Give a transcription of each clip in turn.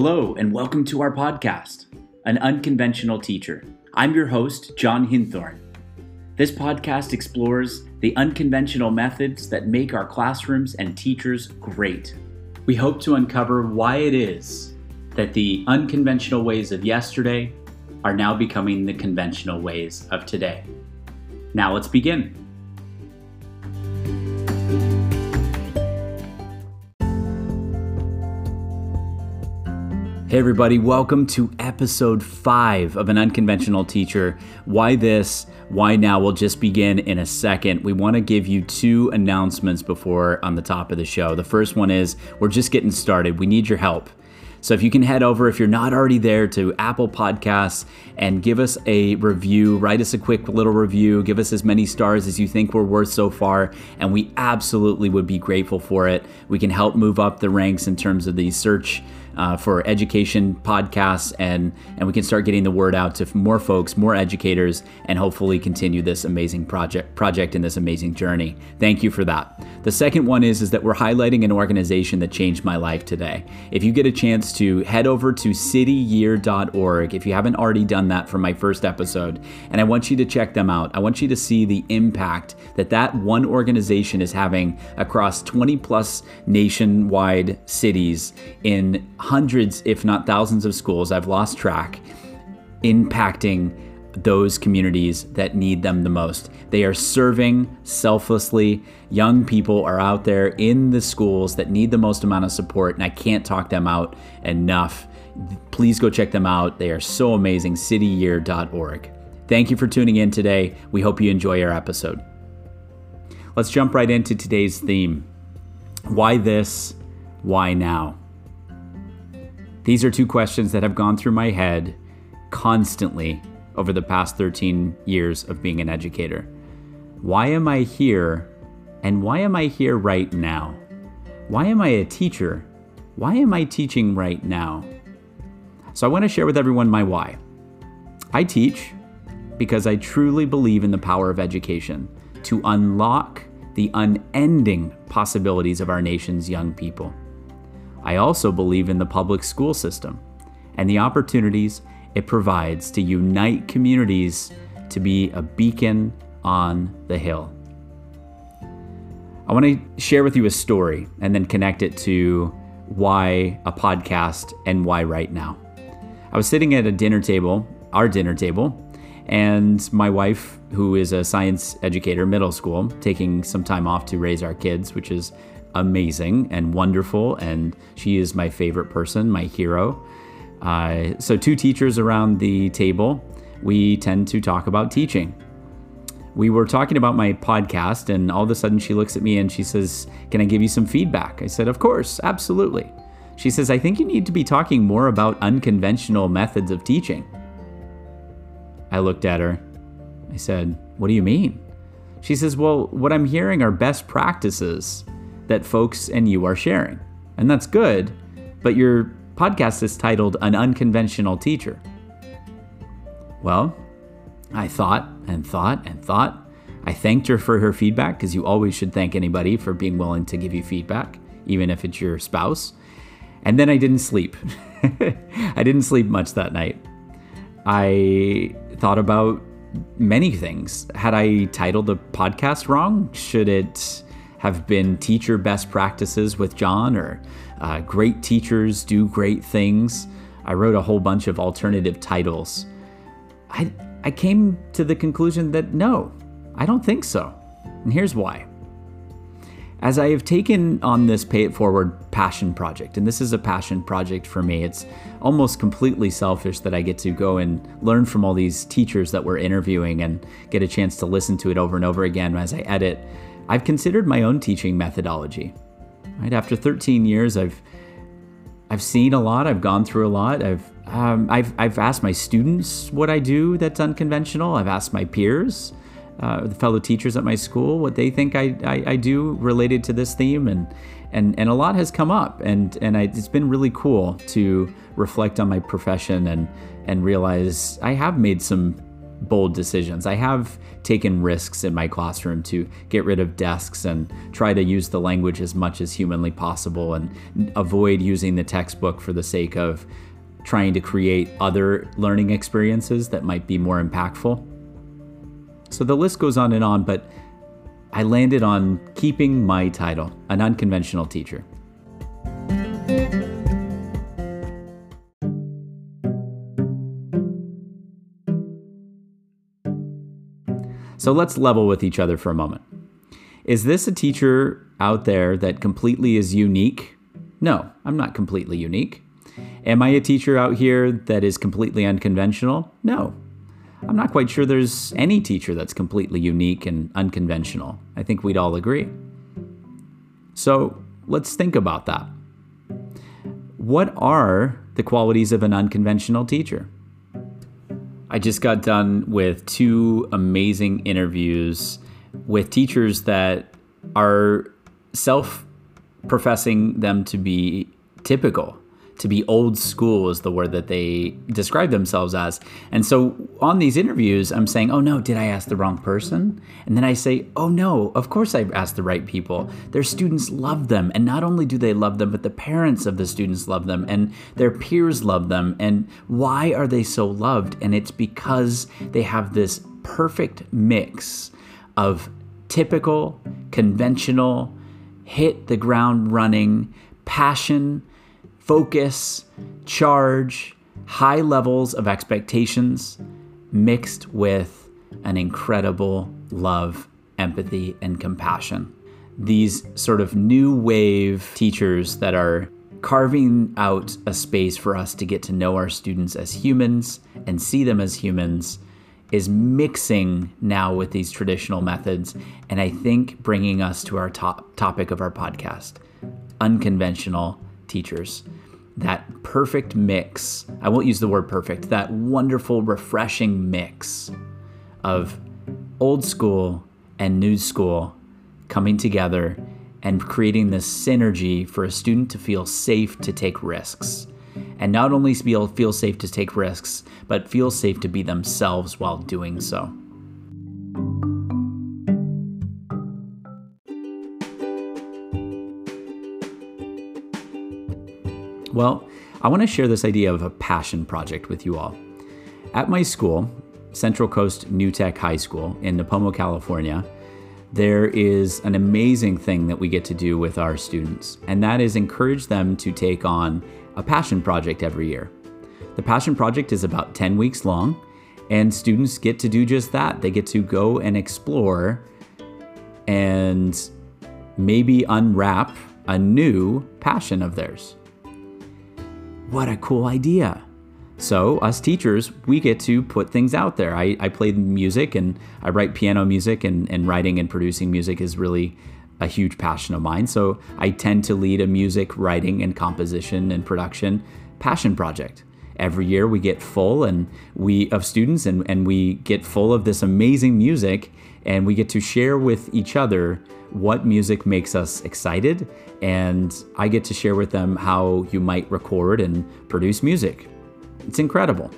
Hello, and welcome to our podcast, An Unconventional Teacher. I'm your host, John Hinthorn. This podcast explores the unconventional methods that make our classrooms and teachers great. We hope to uncover why it is that the unconventional ways of yesterday are now becoming the conventional ways of today. Now let's begin. Hey, everybody, welcome to episode five of An Unconventional Teacher. Why this? Why now? We'll just begin in a second. We want to give you two announcements before on the top of the show. The first one is we're just getting started. We need your help. So if you can head over, if you're not already there, to Apple Podcasts and give us a review, write us a quick little review, give us as many stars as you think we're worth so far, and we absolutely would be grateful for it. We can help move up the ranks in terms of the search uh, for education podcasts, and and we can start getting the word out to more folks, more educators, and hopefully continue this amazing project project in this amazing journey. Thank you for that. The second one is is that we're highlighting an organization that changed my life today. If you get a chance to head over to cityyear.org, if you haven't already done that for my first episode, and I want you to check them out. I want you to see the impact that that one organization is having across 20 plus nationwide cities in hundreds, if not thousands, of schools. I've lost track, impacting those communities that need them the most. They are serving selflessly. Young people are out there in the schools that need the most amount of support, and I can't talk them out enough. Please go check them out. They are so amazing. cityyear.org. Thank you for tuning in today. We hope you enjoy our episode. Let's jump right into today's theme. Why this? Why now? These are two questions that have gone through my head constantly over the past 13 years of being an educator. Why am I here? And why am I here right now? Why am I a teacher? Why am I teaching right now? So I want to share with everyone my why. I teach because I truly believe in the power of education to unlock the unending possibilities of our nation's young people. I also believe in the public school system and the opportunities it provides to unite communities to be a beacon on the hill. I want to share with you a story and then connect it to why a podcast and why right now. I was sitting at a dinner table, our dinner table, and my wife, who is a science educator, middle school, taking some time off to raise our kids, which is amazing and wonderful, and she is my favorite person, my hero. Uh, so, two teachers around the table, we tend to talk about teaching. We were talking about my podcast, and all of a sudden she looks at me and she says, Can I give you some feedback? I said, Of course, absolutely. She says, I think you need to be talking more about unconventional methods of teaching. I looked at her. I said, What do you mean? She says, Well, what I'm hearing are best practices that folks and you are sharing. And that's good, but your podcast is titled An Unconventional Teacher. Well, I thought and thought and thought. I thanked her for her feedback because you always should thank anybody for being willing to give you feedback, even if it's your spouse. And then I didn't sleep. I didn't sleep much that night. I thought about many things. Had I titled the podcast wrong? Should it have been teacher best practices with John or uh, great teachers do great things. I wrote a whole bunch of alternative titles. I, I came to the conclusion that no, I don't think so. And here's why. As I have taken on this Pay It Forward passion project, and this is a passion project for me, it's almost completely selfish that I get to go and learn from all these teachers that we're interviewing and get a chance to listen to it over and over again as I edit I've considered my own teaching methodology. Right after 13 years, I've I've seen a lot. I've gone through a lot. I've um, I've I've asked my students what I do that's unconventional. I've asked my peers, uh, the fellow teachers at my school, what they think I, I, I, do related to this theme, and and and a lot has come up, and and I, it's been really cool to reflect on my profession and and realize I have made some bold decisions. I have taken risks in my classroom to get rid of desks and try to use the language as much as humanly possible and avoid using the textbook for the sake of trying to create other learning experiences that might be more impactful. So the list goes on and on, but I landed on keeping my title, an unconventional teacher. So let's level with each other for a moment. Is this a teacher out there that completely is unique? No, I'm not completely unique. Am I a teacher out here that is completely unconventional? No. I'm not quite sure there's any teacher that's completely unique and unconventional. I think we'd all agree. So let's think about that. What are the qualities of an unconventional teacher? I just got done with two amazing interviews with teachers that are self professing them to be typical to be old school is the word that they describe themselves as. And so on these interviews, I'm saying, oh no, did I ask the wrong person? And then I say, oh no, of course I asked the right people. Their students love them. And not only do they love them, but the parents of the students love them and their peers love them. And why are they so loved? And it's because they have this perfect mix of typical, conventional, hit the ground running, passion, focus, charge, high levels of expectations mixed with an incredible love, empathy, and compassion. These sort of new wave teachers that are carving out a space for us to get to know our students as humans and see them as humans is mixing now with these traditional methods and I think bringing us to our top topic of our podcast unconventional teachers that perfect mix. I won't use the word perfect, that wonderful, refreshing mix of old school and new school coming together and creating this synergy for a student to feel safe to take risks. And not only feel, feel safe to take risks, but feel safe to be themselves while doing so. Well, I want to share this idea of a passion project with you all. At my school, Central Coast New Tech High School in Nipomo, California, there is an amazing thing that we get to do with our students, and that is encourage them to take on a passion project every year. The passion project is about 10 weeks long, and students get to do just that. They get to go and explore and maybe unwrap a new passion of theirs. What a cool idea. So, us teachers, we get to put things out there. I, I play music and I write piano music, and, and writing and producing music is really a huge passion of mine. So, I tend to lead a music writing and composition and production passion project. Every year we get full and we of students and, and we get full of this amazing music and we get to share with each other what music makes us excited, and I get to share with them how you might record and produce music. It's incredible.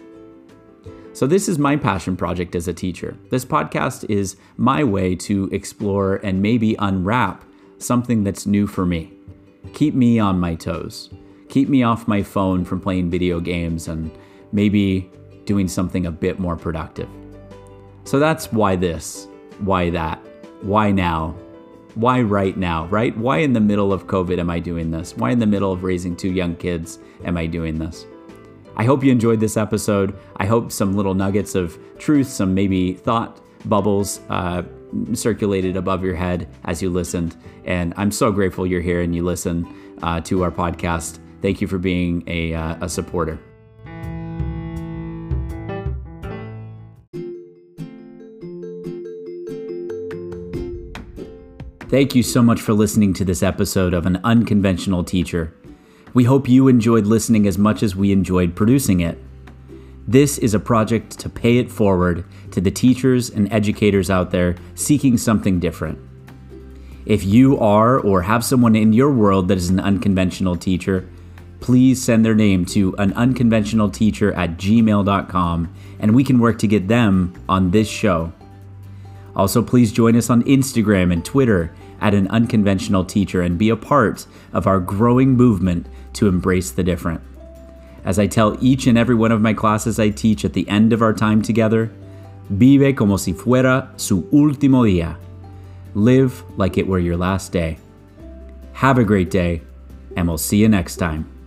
So, this is my passion project as a teacher. This podcast is my way to explore and maybe unwrap something that's new for me. Keep me on my toes. Keep me off my phone from playing video games and maybe doing something a bit more productive. So, that's why this, why that, why now, why right now, right? Why in the middle of COVID am I doing this? Why in the middle of raising two young kids am I doing this? I hope you enjoyed this episode. I hope some little nuggets of truth, some maybe thought bubbles uh, circulated above your head as you listened. And I'm so grateful you're here and you listen uh, to our podcast. Thank you for being a, uh, a supporter. Thank you so much for listening to this episode of An Unconventional Teacher. We hope you enjoyed listening as much as we enjoyed producing it. This is a project to pay it forward to the teachers and educators out there seeking something different. If you are or have someone in your world that is an unconventional teacher, please send their name to an unconventional teacher at gmail.com and we can work to get them on this show. Also, please join us on Instagram and Twitter at an unconventional teacher and be a part of our growing movement to embrace the different. As I tell each and every one of my classes I teach at the end of our time together, vive como si fuera su último día. Live like it were your last day. Have a great day, and we'll see you next time.